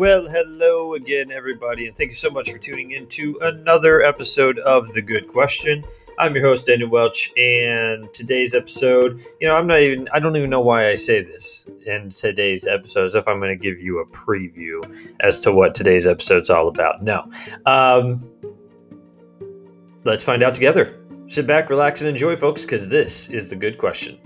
Well, hello again, everybody, and thank you so much for tuning in to another episode of The Good Question. I'm your host, Daniel Welch, and today's episode, you know, I'm not even, I don't even know why I say this in today's episode, as if I'm going to give you a preview as to what today's episode's all about. No. Um, let's find out together. Sit back, relax, and enjoy, folks, because this is The Good Question.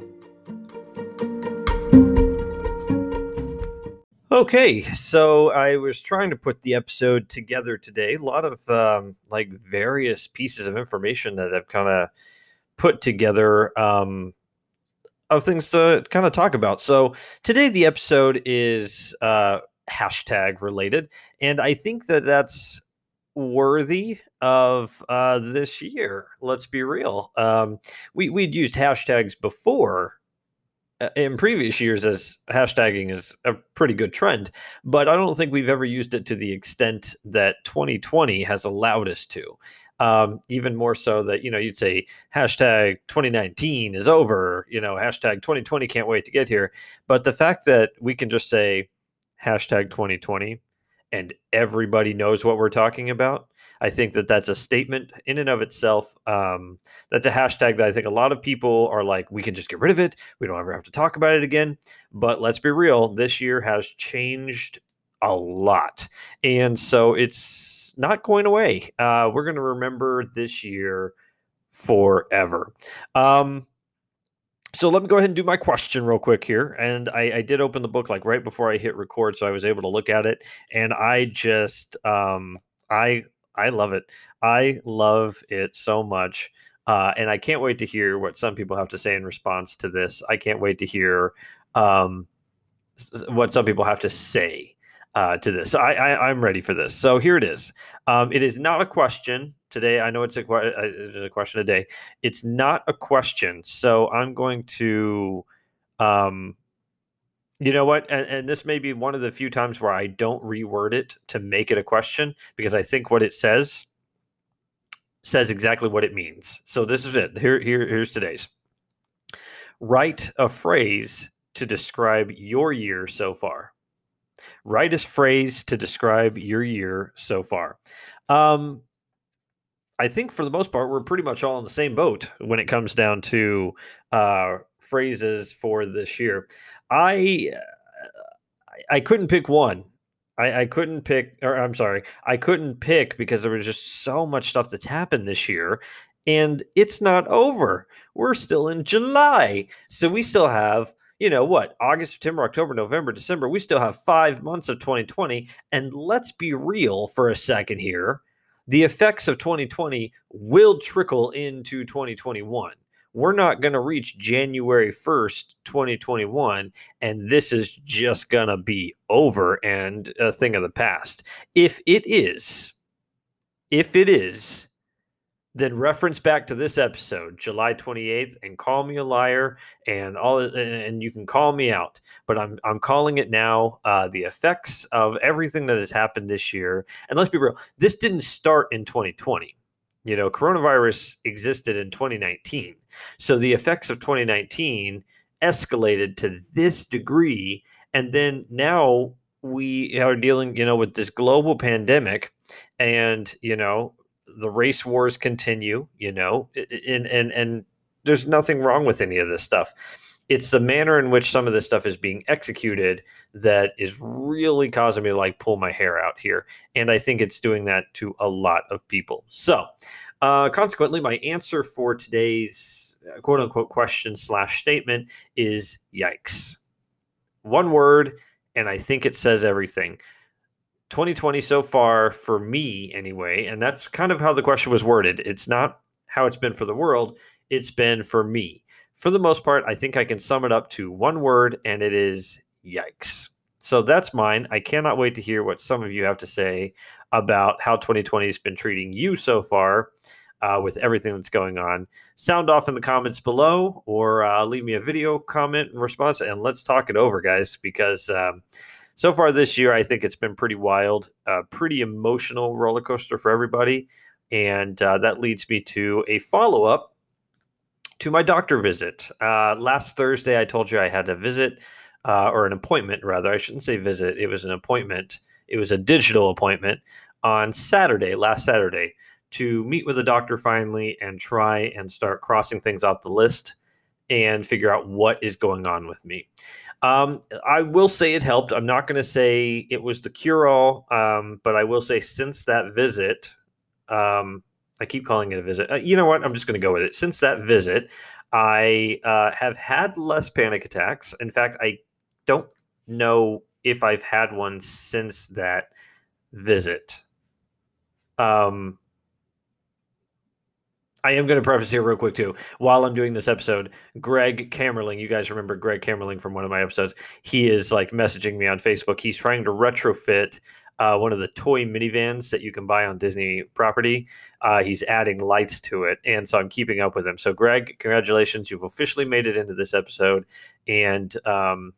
Okay, so I was trying to put the episode together today. A lot of um, like various pieces of information that I've kind of put together um, of things to kind of talk about. So today the episode is uh, hashtag related, and I think that that's worthy of uh, this year. Let's be real. Um, we we'd used hashtags before in previous years as hashtagging is a pretty good trend, but I don't think we've ever used it to the extent that 2020 has allowed us to. Um, even more so that you know you'd say hashtag 2019 is over, you know hashtag 2020 can't wait to get here. But the fact that we can just say hashtag 2020 and everybody knows what we're talking about I think that that's a statement in and of itself. Um, that's a hashtag that I think a lot of people are like, we can just get rid of it. We don't ever have to talk about it again. But let's be real, this year has changed a lot. And so it's not going away. Uh, we're going to remember this year forever. Um, so let me go ahead and do my question real quick here. And I, I, did open the book like right before I hit record, so I was able to look at it. And I just, um, I I love it. I love it so much. Uh, and I can't wait to hear what some people have to say in response to this. I can't wait to hear um, what some people have to say uh, to this. So I, I, am ready for this. So here it is. Um, it is not a question today. I know it's a, a question a day. It's not a question. So I'm going to um, you know what? And, and, this may be one of the few times where I don't reword it to make it a question because I think what it says says exactly what it means. So this is it. Here, here, here's today's. Write a phrase to describe your year so far. Write a phrase to describe your year so far. Um, I think for the most part, we're pretty much all in the same boat when it comes down to uh, phrases for this year. I I couldn't pick one. I, I couldn't pick, or I'm sorry, I couldn't pick because there was just so much stuff that's happened this year, and it's not over. We're still in July, so we still have you know what august september october november december we still have five months of 2020 and let's be real for a second here the effects of 2020 will trickle into 2021 we're not going to reach January 1st, 2021, and this is just going to be over and a thing of the past. If it is, if it is, then reference back to this episode, July 28th, and call me a liar, and all, and you can call me out. But I'm I'm calling it now. Uh, the effects of everything that has happened this year, and let's be real, this didn't start in 2020 you know, coronavirus existed in 2019. So the effects of 2019 escalated to this degree. And then now we are dealing, you know, with this global pandemic and, you know, the race wars continue, you know, and, and, and there's nothing wrong with any of this stuff it's the manner in which some of this stuff is being executed that is really causing me to like pull my hair out here. And I think it's doing that to a lot of people. So, uh, consequently, my answer for today's uh, quote unquote question slash statement is yikes. One word, and I think it says everything. 2020 so far, for me anyway, and that's kind of how the question was worded. It's not how it's been for the world, it's been for me for the most part, I think I can sum it up to one word, and it is yikes. So that's mine. I cannot wait to hear what some of you have to say about how 2020 has been treating you so far uh, with everything that's going on. Sound off in the comments below or uh, leave me a video comment in response, and let's talk it over, guys, because. Um, so far this year, I think it's been pretty wild, uh, pretty emotional roller coaster for everybody. And uh, that leads me to a follow up to my doctor visit. Uh, last Thursday, I told you I had a visit uh, or an appointment, rather. I shouldn't say visit, it was an appointment. it was a digital appointment on Saturday, last Saturday, to meet with a doctor finally and try and start crossing things off the list and figure out what is going on with me. Um, I will say it helped. I'm not going to say it was the cure all, um, but I will say since that visit, um, I keep calling it a visit. Uh, you know what? I'm just going to go with it. Since that visit, I uh, have had less panic attacks. In fact, I don't know if I've had one since that visit. Um, I am going to preface here real quick too. While I'm doing this episode, Greg Camerling, you guys remember Greg Camerling from one of my episodes? He is like messaging me on Facebook. He's trying to retrofit uh, one of the toy minivans that you can buy on Disney property. Uh, he's adding lights to it, and so I'm keeping up with him. So, Greg, congratulations! You've officially made it into this episode, and um,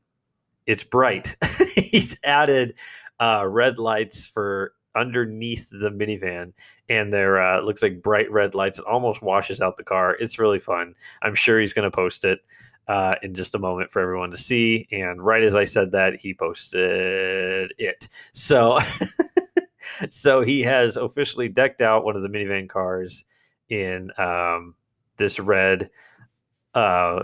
it's bright. he's added uh, red lights for underneath the minivan and there uh, looks like bright red lights. It almost washes out the car. It's really fun. I'm sure he's going to post it uh, in just a moment for everyone to see. And right as I said that, he posted it. So, so he has officially decked out one of the minivan cars in um, this red uh,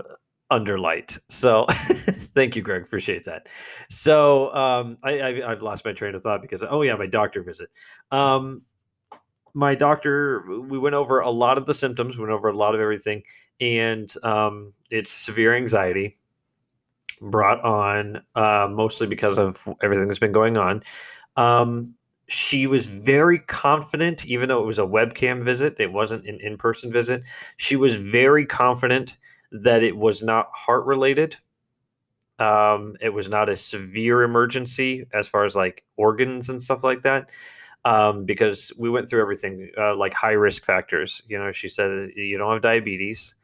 underlight. So, thank you, Greg. Appreciate that. So, um, I, have lost my train of thought because oh yeah, my doctor visit. Um, my doctor, we went over a lot of the symptoms, went over a lot of everything, and um, it's severe anxiety brought on uh, mostly because of everything that's been going on. Um, she was very confident, even though it was a webcam visit, it wasn't an in person visit. She was very confident that it was not heart related. Um, it was not a severe emergency as far as like organs and stuff like that um, because we went through everything uh, like high risk factors. You know, she says you don't have diabetes,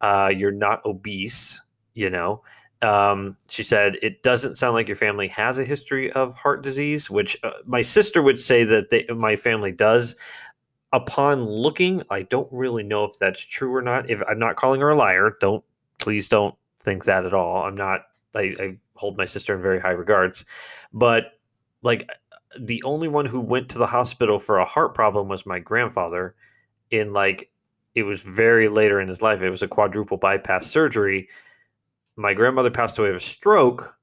uh, you're not obese. You know, um, she said it doesn't sound like your family has a history of heart disease, which uh, my sister would say that they, my family does. Upon looking, I don't really know if that's true or not. If I'm not calling her a liar, don't please don't think that at all. I'm not. I, I hold my sister in very high regards, but like the only one who went to the hospital for a heart problem was my grandfather in like it was very later in his life it was a quadruple bypass surgery my grandmother passed away of a stroke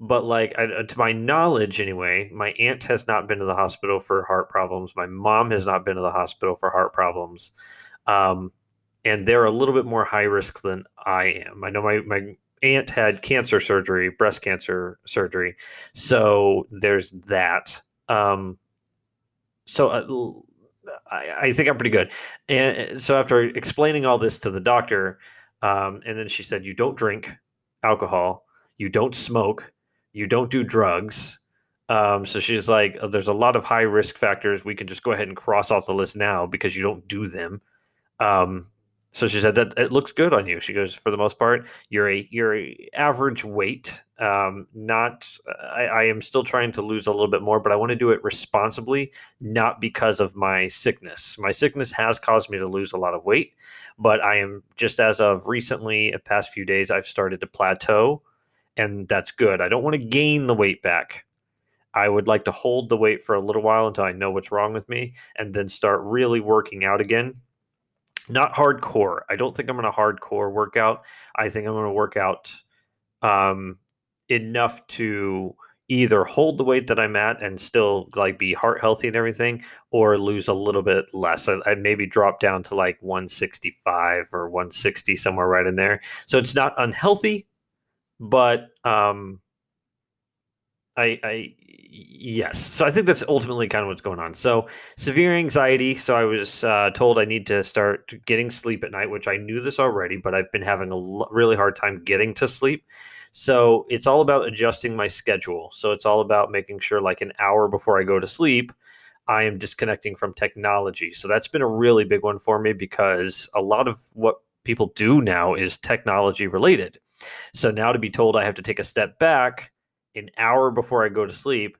but like I, uh, to my knowledge anyway my aunt has not been to the hospital for heart problems. My mom has not been to the hospital for heart problems. Um, and they're a little bit more high risk than i am. I know my, my aunt had cancer surgery breast cancer surgery so there's that. Um, so uh, I, I, think I'm pretty good. And so after explaining all this to the doctor, um, and then she said, "You don't drink alcohol, you don't smoke, you don't do drugs." Um, so she's like, "There's a lot of high risk factors. We can just go ahead and cross off the list now because you don't do them." Um, so she said that it looks good on you. She goes, for the most part, you're a you're a average weight. Um, not, I, I am still trying to lose a little bit more, but I want to do it responsibly, not because of my sickness. My sickness has caused me to lose a lot of weight, but I am just as of recently, the past few days, I've started to plateau, and that's good. I don't want to gain the weight back. I would like to hold the weight for a little while until I know what's wrong with me, and then start really working out again not hardcore. I don't think I'm going to hardcore workout. I think I'm going to work out um, enough to either hold the weight that I'm at and still like be heart healthy and everything, or lose a little bit less. I maybe drop down to like 165 or 160 somewhere right in there. So it's not unhealthy, but um, I, I yes. So I think that's ultimately kind of what's going on. So severe anxiety. So I was uh, told I need to start getting sleep at night, which I knew this already, but I've been having a l- really hard time getting to sleep. So it's all about adjusting my schedule. So it's all about making sure, like an hour before I go to sleep, I am disconnecting from technology. So that's been a really big one for me because a lot of what people do now is technology related. So now to be told I have to take a step back an hour before I go to sleep,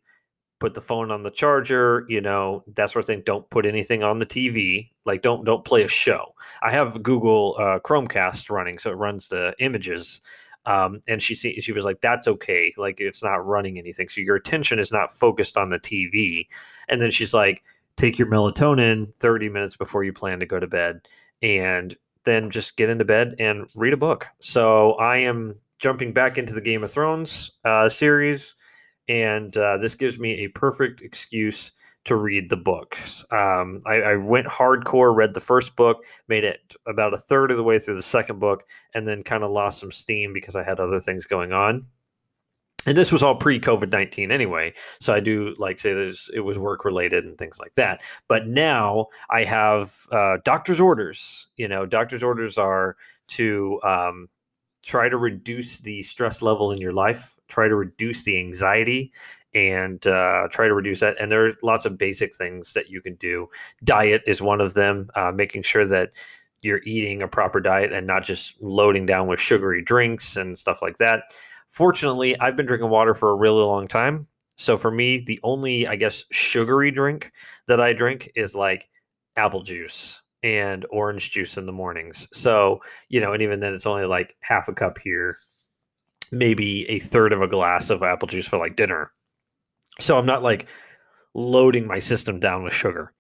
put the phone on the charger, you know, that sort of thing. Don't put anything on the TV. Like don't don't play a show. I have Google uh, Chromecast running, so it runs the images. Um, and she she was like, "That's okay. Like it's not running anything, so your attention is not focused on the TV." And then she's like, "Take your melatonin 30 minutes before you plan to go to bed, and then just get into bed and read a book." So I am jumping back into the Game of Thrones uh, series, and uh, this gives me a perfect excuse to read the books. Um, I, I, went hardcore, read the first book, made it about a third of the way through the second book, and then kind of lost some steam because I had other things going on. And this was all pre COVID 19 anyway. So I do like say this, it was work related and things like that. But now I have uh, doctor's orders. You know, doctor's orders are to um, try to reduce the stress level in your life, try to reduce the anxiety, and uh, try to reduce that. And there are lots of basic things that you can do. Diet is one of them, uh, making sure that you're eating a proper diet and not just loading down with sugary drinks and stuff like that. Fortunately, I've been drinking water for a really long time. So for me, the only, I guess, sugary drink that I drink is like apple juice and orange juice in the mornings. So, you know, and even then it's only like half a cup here, maybe a third of a glass of apple juice for like dinner so I'm not like loading my system down with sugar.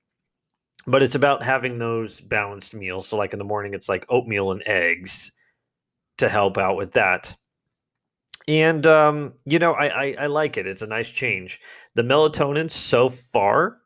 But it's about having those balanced meals. So like in the morning it's like oatmeal and eggs to help out with that. And um, you know, I, I I like it. It's a nice change. The melatonin so far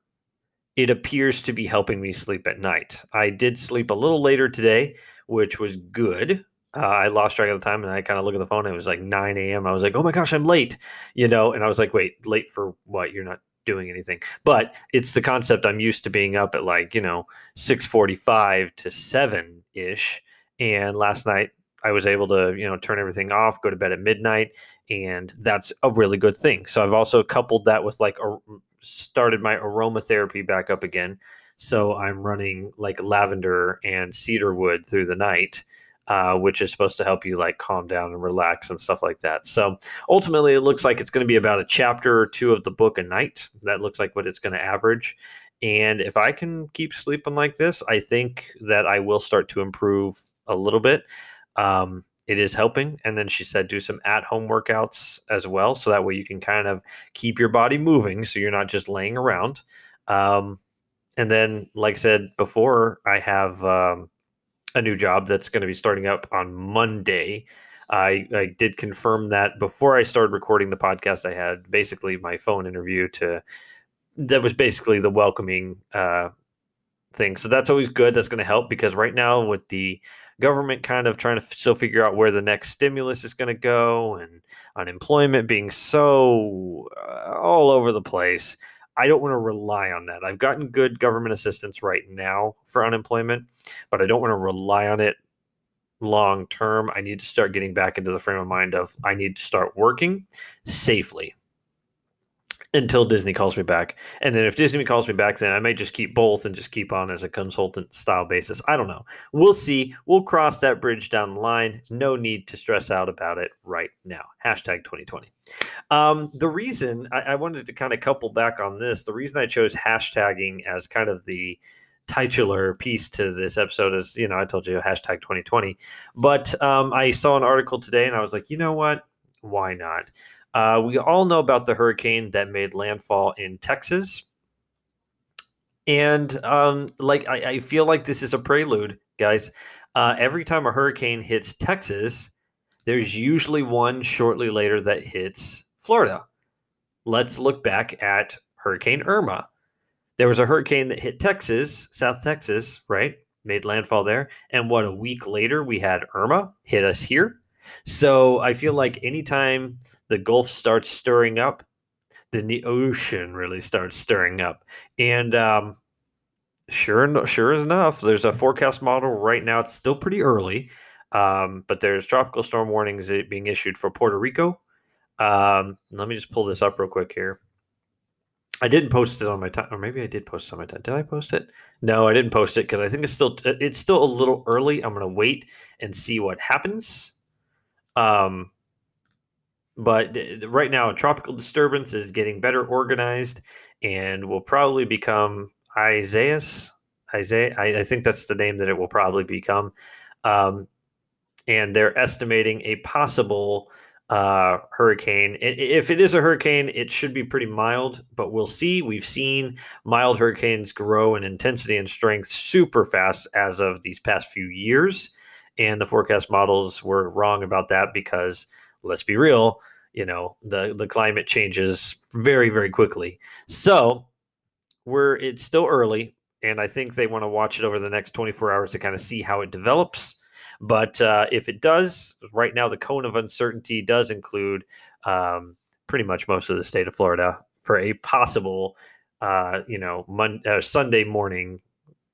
it appears to be helping me sleep at night. I did sleep a little later today, which was good uh, I lost track of the time and I kind of look at the phone. And it was like 9 a.m. I was like, oh my gosh, I'm late, you know? And I was like, wait, late for what? You're not doing anything. But it's the concept I'm used to being up at like, you know, 645 to 7 ish. And last night I was able to, you know, turn everything off, go to bed at midnight. And that's a really good thing. So I've also coupled that with like a, started my aromatherapy back up again. So I'm running like lavender and cedarwood through the night uh, which is supposed to help you like calm down and relax and stuff like that. So ultimately, it looks like it's going to be about a chapter or two of the book a night. That looks like what it's going to average. And if I can keep sleeping like this, I think that I will start to improve a little bit. Um, it is helping. And then she said, do some at home workouts as well. So that way you can kind of keep your body moving. So you're not just laying around. Um, and then, like I said before, I have um, a new job that's going to be starting up on Monday. I, I did confirm that before I started recording the podcast. I had basically my phone interview to that was basically the welcoming uh, thing. So that's always good. That's going to help because right now with the government kind of trying to still figure out where the next stimulus is going to go and unemployment being so uh, all over the place. I don't want to rely on that. I've gotten good government assistance right now for unemployment, but I don't want to rely on it long term. I need to start getting back into the frame of mind of I need to start working safely until Disney calls me back. And then if Disney calls me back, then I may just keep both and just keep on as a consultant style basis. I don't know. We'll see. We'll cross that bridge down the line. No need to stress out about it right now. Hashtag 2020. Um, the reason I, I wanted to kind of couple back on this, the reason I chose hashtagging as kind of the titular piece to this episode is, you know, I told you hashtag 2020. But um, I saw an article today and I was like, you know what? Why not? Uh, we all know about the hurricane that made landfall in Texas. And um, like I, I, feel like this is a prelude, guys. Uh, every time a hurricane hits Texas, there's usually one shortly later that hits Florida. Let's look back at Hurricane Irma. There was a hurricane that hit Texas, South Texas, right? Made landfall there. And what, a week later, we had Irma hit us here. So I feel like anytime the Gulf starts stirring up, then the ocean really starts stirring up. And um, sure, sure enough, there's a forecast model right now. It's still pretty early, um, but there's tropical storm warnings being issued for Puerto Rico. Um, let me just pull this up real quick here. I didn't post it on my time, or maybe I did post it on my time. Did I post it? No, I didn't post it because I think it's still it's still a little early. I'm gonna wait and see what happens. Um, but right now, a tropical disturbance is getting better organized and will probably become Isaias. Isaiah, I, I think that's the name that it will probably become. Um, and they're estimating a possible uh, hurricane. If it is a hurricane, it should be pretty mild, but we'll see. We've seen mild hurricanes grow in intensity and strength super fast as of these past few years. And the forecast models were wrong about that because, let's be real, you know, the, the climate changes very, very quickly. So we're it's still early, and I think they want to watch it over the next 24 hours to kind of see how it develops but uh, if it does, right now the cone of uncertainty does include um, pretty much most of the state of Florida for a possible, uh, you know, Mon- uh, Sunday morning,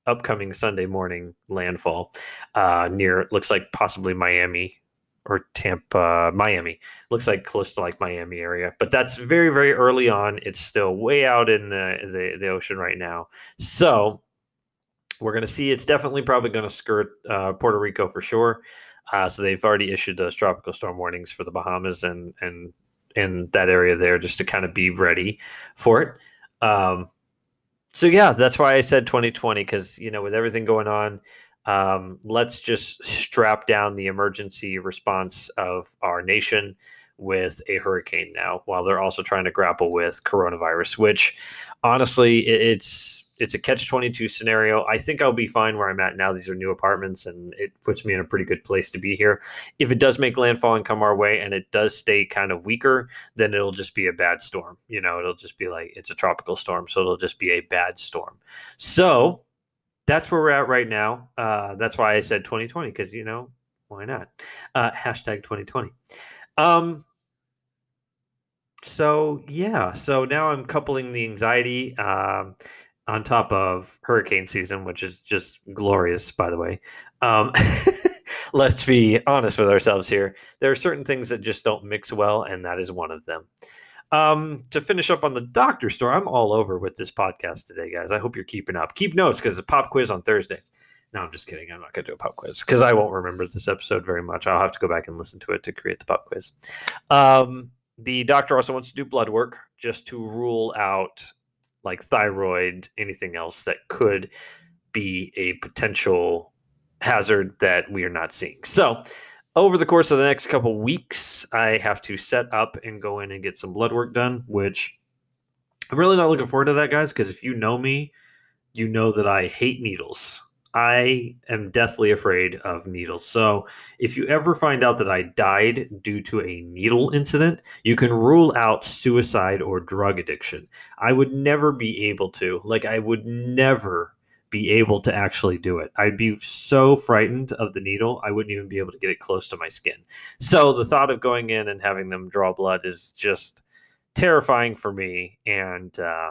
upcoming Sunday morning landfall uh, near looks like possibly Miami or Tampa, Miami. Looks like close to like Miami area, but that's very very early on. It's still way out in the the, the ocean right now. So we're going to see it's definitely probably going to skirt uh, Puerto Rico for sure. Uh, so they've already issued those tropical storm warnings for the Bahamas and and in that area there just to kind of be ready for it. Um, so yeah, that's why I said 2020 because you know with everything going on, um, let's just strap down the emergency response of our nation with a hurricane now, while they're also trying to grapple with coronavirus. Which honestly, it's it's a catch 22 scenario. I think I'll be fine where I'm at now. These are new apartments and it puts me in a pretty good place to be here. If it does make landfall and come our way and it does stay kind of weaker, then it'll just be a bad storm. You know, it'll just be like it's a tropical storm. So it'll just be a bad storm. So that's where we're at right now. Uh, that's why I said 2020 because, you know, why not? Uh, hashtag 2020. Um, so yeah, so now I'm coupling the anxiety. Um, on top of hurricane season, which is just glorious, by the way. Um, let's be honest with ourselves here. There are certain things that just don't mix well, and that is one of them. Um, to finish up on the doctor store, I'm all over with this podcast today, guys. I hope you're keeping up. Keep notes because it's a pop quiz on Thursday. No, I'm just kidding. I'm not going to do a pop quiz because I won't remember this episode very much. I'll have to go back and listen to it to create the pop quiz. Um, the doctor also wants to do blood work just to rule out like thyroid, anything else that could be a potential hazard that we are not seeing. So, over the course of the next couple weeks, I have to set up and go in and get some blood work done, which I'm really not looking forward to that, guys, because if you know me, you know that I hate needles. I am deathly afraid of needles. So if you ever find out that I died due to a needle incident, you can rule out suicide or drug addiction. I would never be able to. Like, I would never be able to actually do it. I'd be so frightened of the needle, I wouldn't even be able to get it close to my skin. So the thought of going in and having them draw blood is just terrifying for me. And uh,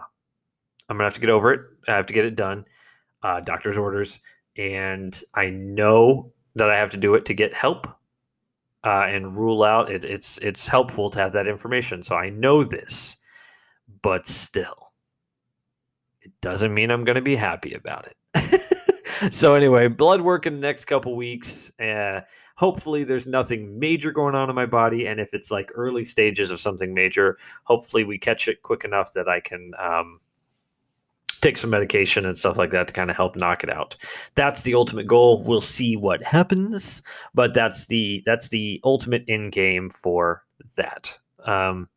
I'm going to have to get over it. I have to get it done. Uh, doctor's orders and I know that I have to do it to get help uh, and rule out. It, it's it's helpful to have that information, so I know this, but still, it doesn't mean I'm going to be happy about it. so anyway, blood work in the next couple weeks. Uh, hopefully, there's nothing major going on in my body, and if it's like early stages of something major, hopefully we catch it quick enough that I can. Um, take some medication and stuff like that to kind of help knock it out. That's the ultimate goal. We'll see what happens, but that's the that's the ultimate end game for that. Um,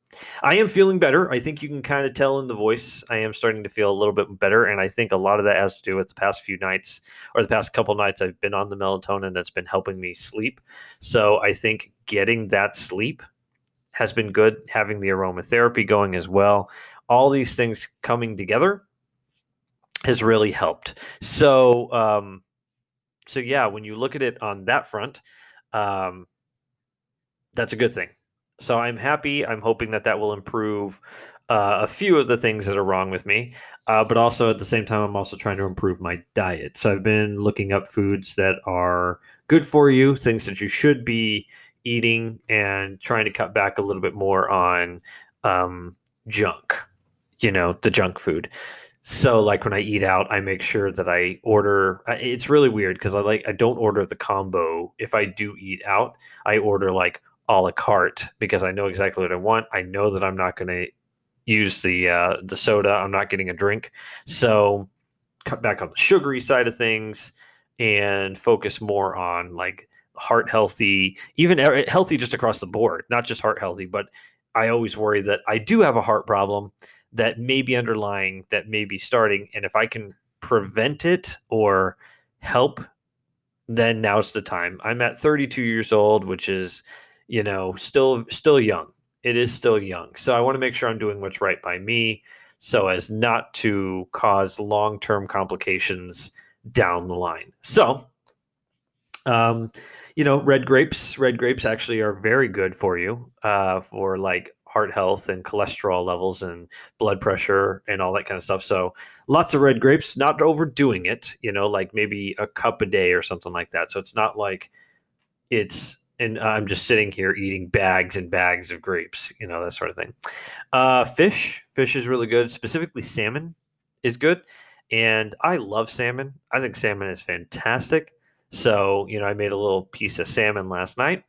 I am feeling better. I think you can kind of tell in the voice. I am starting to feel a little bit better, and I think a lot of that has to do with the past few nights or the past couple nights I've been on the melatonin that's been helping me sleep. So I think getting that sleep has been good. Having the aromatherapy going as well. All these things coming together has really helped. So, um, so yeah, when you look at it on that front, um, that's a good thing. So I'm happy. I'm hoping that that will improve uh, a few of the things that are wrong with me, uh, but also at the same time, I'm also trying to improve my diet. So I've been looking up foods that are good for you, things that you should be eating, and trying to cut back a little bit more on um, junk. You know, the junk food. So like when I eat out, I make sure that I order. It's really weird because I like I don't order the combo. If I do eat out, I order like a la carte because I know exactly what I want. I know that I'm not going to use the uh, the soda. I'm not getting a drink, so cut back on the sugary side of things and focus more on like heart healthy, even healthy just across the board, not just heart healthy, but I always worry that I do have a heart problem that may be underlying, that may be starting. And if I can prevent it or help, then now's the time. I'm at 32 years old, which is, you know, still still young. It is still young. So I want to make sure I'm doing what's right by me so as not to cause long-term complications down the line. So um, you know, red grapes, red grapes actually are very good for you uh, for like heart health and cholesterol levels and blood pressure and all that kind of stuff. So lots of red grapes, not overdoing it, you know, like maybe a cup a day or something like that. So it's not like it's and I'm just sitting here eating bags and bags of grapes, you know, that sort of thing. Uh, fish, fish is really good. Specifically, salmon is good, and I love salmon. I think salmon is fantastic. So, you know, I made a little piece of salmon last night.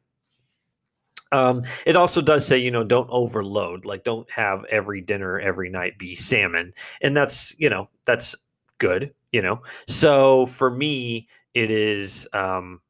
Um, it also does say, you know, don't overload. Like, don't have every dinner every night be salmon, and that's, you know, that's good. You know, so for me, it is um,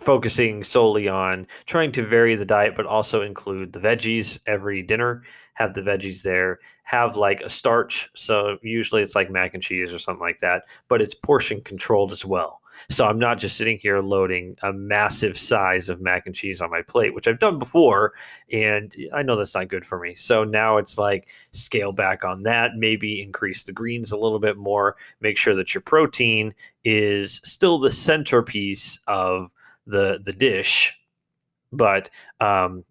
focusing solely on trying to vary the diet, but also include the veggies every dinner. Have the veggies there. Have like a starch. So usually it's like mac and cheese or something like that, but it's portion controlled as well. So I'm not just sitting here loading a massive size of mac and cheese on my plate, which I've done before, and I know that's not good for me. So now it's like scale back on that, maybe increase the greens a little bit more, make sure that your protein is still the centerpiece of the the dish, but um,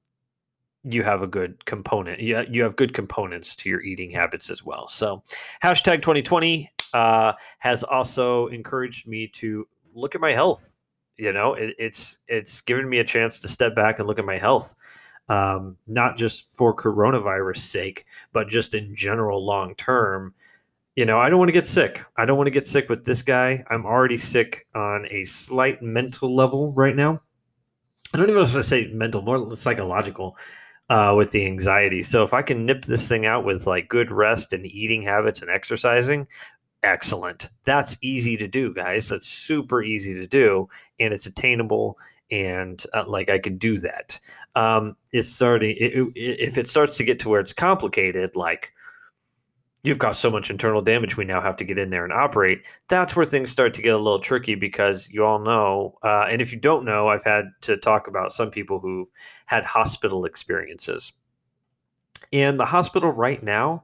you have a good component. You, you have good components to your eating habits as well. So, hashtag 2020 uh, has also encouraged me to look at my health. You know, it, it's it's given me a chance to step back and look at my health, um, not just for coronavirus sake, but just in general, long term. You know, I don't want to get sick. I don't want to get sick with this guy. I'm already sick on a slight mental level right now. I don't even know if I say mental, more psychological uh, with the anxiety. So if I can nip this thing out with like good rest and eating habits and exercising, excellent. That's easy to do, guys. That's super easy to do, and it's attainable. And uh, like I can do that. Um, it's starting. It, it, if it starts to get to where it's complicated, like you've got so much internal damage we now have to get in there and operate that's where things start to get a little tricky because you all know uh, and if you don't know i've had to talk about some people who had hospital experiences and the hospital right now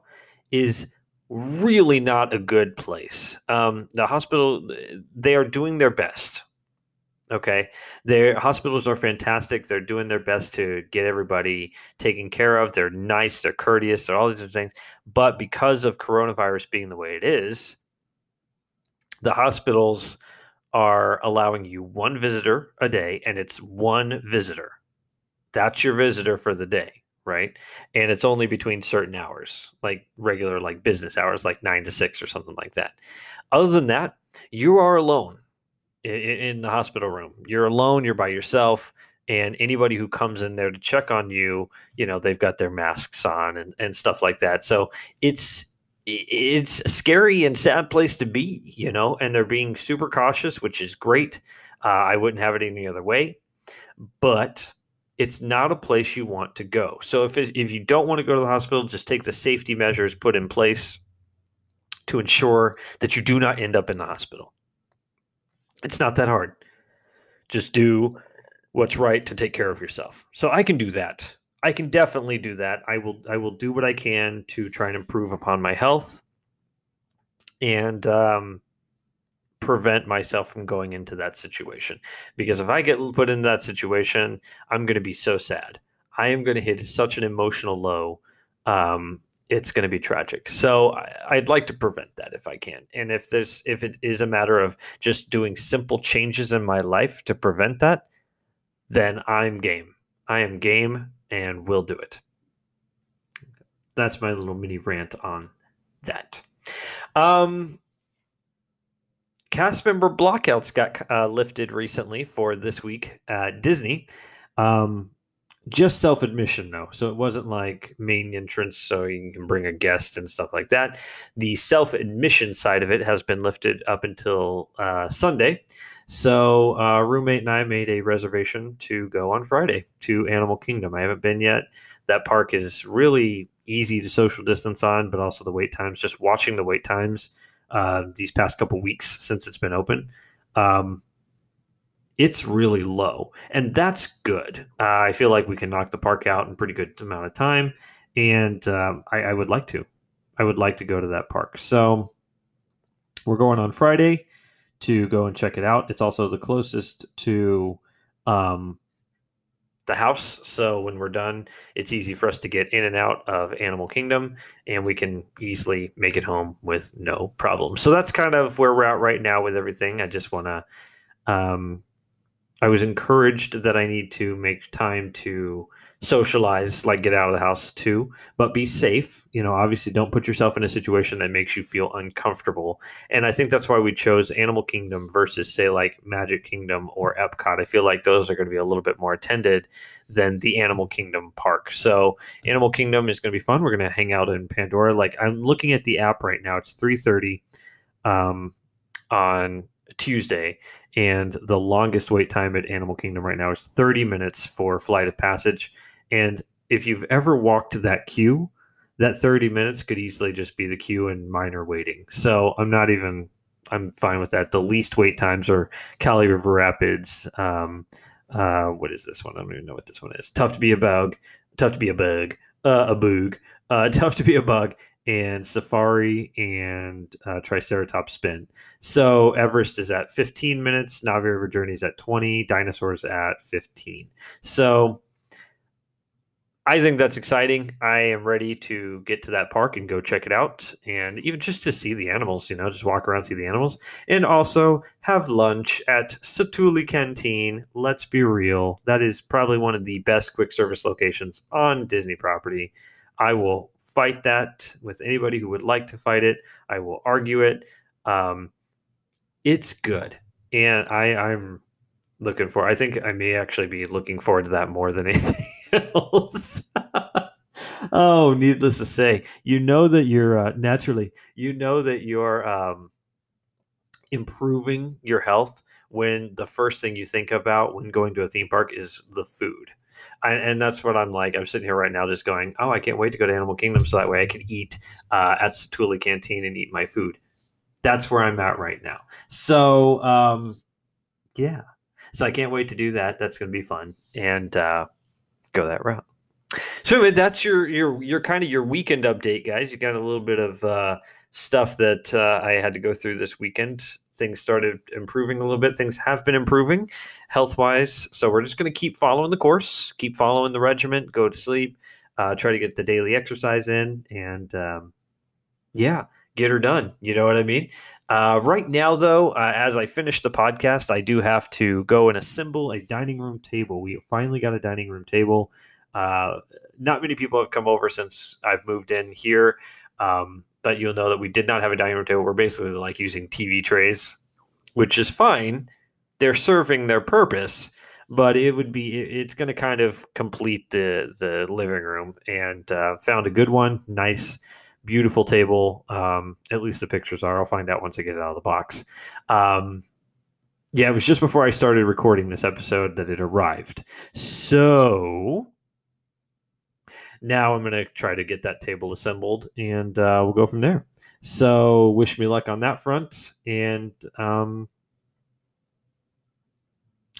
is really not a good place um, the hospital they are doing their best Okay. Their hospitals are fantastic. They're doing their best to get everybody taken care of. They're nice, they're courteous, they're all these things. But because of coronavirus being the way it is, the hospitals are allowing you one visitor a day and it's one visitor. That's your visitor for the day, right? And it's only between certain hours, like regular like business hours like 9 to 6 or something like that. Other than that, you are alone in the hospital room. You're alone, you're by yourself, and anybody who comes in there to check on you, you know, they've got their masks on and, and stuff like that. So it's it's a scary and sad place to be, you know, and they're being super cautious, which is great. Uh, I wouldn't have it any other way, but it's not a place you want to go. So if it, if you don't want to go to the hospital, just take the safety measures put in place to ensure that you do not end up in the hospital. It's not that hard. Just do what's right to take care of yourself. So I can do that. I can definitely do that. I will I will do what I can to try and improve upon my health and um, prevent myself from going into that situation. Because if I get put in that situation, I'm going to be so sad. I am going to hit such an emotional low um, it's going to be tragic. So I, would like to prevent that if I can. And if there's if it is a matter of just doing simple changes in my life to prevent that, then I'm game. I am game and will do it. That's my little mini rant on that. Um, cast member blockouts got uh, lifted recently for this week at Disney. Um, just self admission though so it wasn't like main entrance so you can bring a guest and stuff like that the self admission side of it has been lifted up until uh, sunday So, uh, roommate and I made a reservation to go on Friday to Animal Kingdom. I haven't been yet. That park is really easy to social distance on, but also the wait times. Just watching the wait times uh, these past couple weeks since it's been open, um, it's really low, and that's good. Uh, I feel like we can knock the park out in pretty good amount of time, and um, I, I would like to. I would like to go to that park. So we're going on Friday to go and check it out. It's also the closest to um, the house. So when we're done, it's easy for us to get in and out of Animal Kingdom and we can easily make it home with no problem. So that's kind of where we're at right now with everything. I just want to, um, I was encouraged that I need to make time to socialize, like get out of the house too, but be safe. You know, obviously don't put yourself in a situation that makes you feel uncomfortable. And I think that's why we chose Animal Kingdom versus, say, like Magic Kingdom or Epcot. I feel like those are going to be a little bit more attended than the Animal Kingdom park. So Animal Kingdom is going to be fun. We're going to hang out in Pandora. Like I'm looking at the app right now. It's 3:30 um, on Tuesday, and the longest wait time at Animal Kingdom right now is 30 minutes for Flight of Passage. And if you've ever walked that queue, that 30 minutes could easily just be the queue and minor waiting. So I'm not even, I'm fine with that. The least wait times are Kali River Rapids. Um, uh, what is this one? I don't even know what this one is. Tough to be a bug. Tough to be a bug. Uh, a boog. Uh, tough to be a bug. And Safari and uh, Triceratops Spin. So Everest is at 15 minutes. Na'vi River Journey is at 20. Dinosaurs at 15. So I think that's exciting. I am ready to get to that park and go check it out, and even just to see the animals. You know, just walk around, see the animals, and also have lunch at Satu'li Canteen. Let's be real, that is probably one of the best quick service locations on Disney property. I will fight that with anybody who would like to fight it. I will argue it. Um, it's good, and I, I'm looking for. I think I may actually be looking forward to that more than anything else. oh, needless to say, you know that you're uh, naturally, you know that you're um, improving your health when the first thing you think about when going to a theme park is the food. I, and that's what I'm like. I'm sitting here right now, just going, "Oh, I can't wait to go to Animal Kingdom, so that way I can eat uh, at Satu'li Canteen and eat my food." That's where I'm at right now. So, um, yeah. So I can't wait to do that. That's going to be fun. And uh, go that route. So that's your your your kind of your weekend update, guys. You got a little bit of uh, stuff that uh, I had to go through this weekend. Things started improving a little bit. Things have been improving health wise. So we're just going to keep following the course, keep following the regiment, go to sleep, uh, try to get the daily exercise in, and um, yeah, get her done. You know what I mean? Uh, right now, though, uh, as I finish the podcast, I do have to go and assemble a dining room table. We finally got a dining room table. Uh, not many people have come over since I've moved in here, um, but you'll know that we did not have a dining room table. We're basically like using TV trays, which is fine. They're serving their purpose, but it would be it's going to kind of complete the the living room. And uh, found a good one, nice beautiful table. Um, at least the pictures are. I'll find out once I get it out of the box. Um, yeah, it was just before I started recording this episode that it arrived. So now I'm going to try to get that table assembled and uh, we'll go from there. So wish me luck on that front. And um,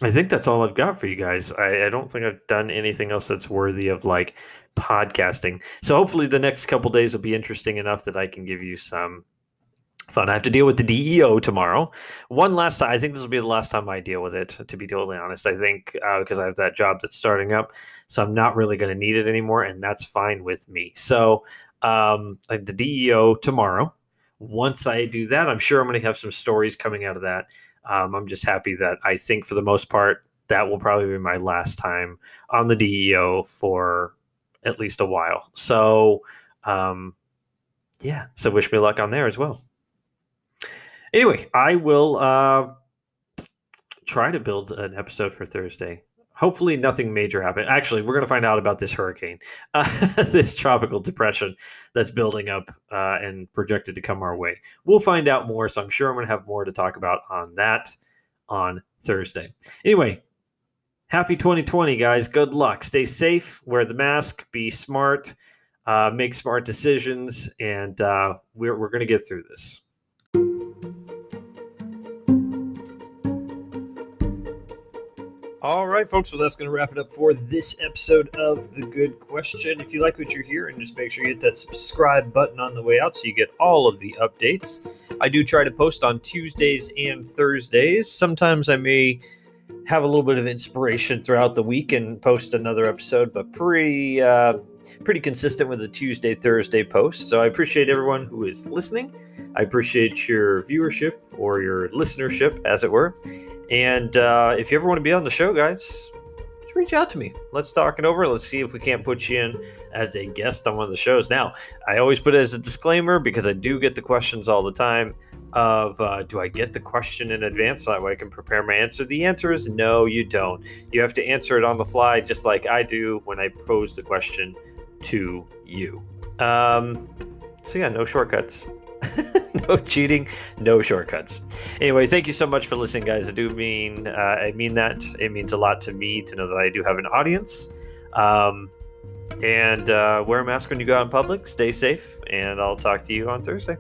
I think that's all I've got for you guys. I, I, don't think I've done anything else that's worthy of like podcasting. So hopefully the next couple days will be interesting enough that I can give you some fun. I have to deal with the DEO tomorrow. One last time. I think this will be the last time I deal with it. To be totally honest, I think uh, because I have that job that's starting up, so I'm not really going to need it anymore, and that's fine with me. So um, like the DEO tomorrow. Once I do that, I'm sure I'm going to have some stories coming out of that. Um, I'm just happy that I think for the most part that will probably be my last time on the DEO for at least a while. So, um, yeah, so wish me luck on there as well. Anyway, I will uh, try to build an episode for Thursday. Hopefully, nothing major happened. Actually, we're going to find out about this hurricane, uh, this tropical depression that's building up uh, and projected to come our way. We'll find out more. So, I'm sure I'm going to have more to talk about on that. on Thursday. Anyway, happy 2020, guys. Good luck. Stay safe. Wear the mask. Be smart. Uh, make smart decisions. And uh, we're, we're going to get through this. All right, folks. Well, that's going to wrap it up for this episode of The Good Question. If you like what you're hearing, just make sure you hit that subscribe button on the way out so you get all of the updates. I do try to post on Tuesdays and Thursdays. Sometimes I may have a little bit of inspiration throughout the week and post another episode, but pretty uh, pretty consistent with the Tuesday Thursday post. So I appreciate everyone who is listening. I appreciate your viewership or your listenership, as it were. And uh, if you ever want to be on the show, guys, just reach out to me. Let's talk it over. Let's see if we can't put you in as a guest on one of the shows. Now, I always put it as a disclaimer because I do get the questions all the time of uh, do I get the question in advance so that way I can prepare my answer? The answer is no, you don't. You have to answer it on the fly, just like I do when I pose the question to you. Um, so yeah, no shortcuts. no cheating, no shortcuts. Anyway, thank you so much for listening, guys. I do mean uh, I mean that. It means a lot to me to know that I do have an audience. Um, and uh, wear a mask when you go out in public. Stay safe, and I'll talk to you on Thursday.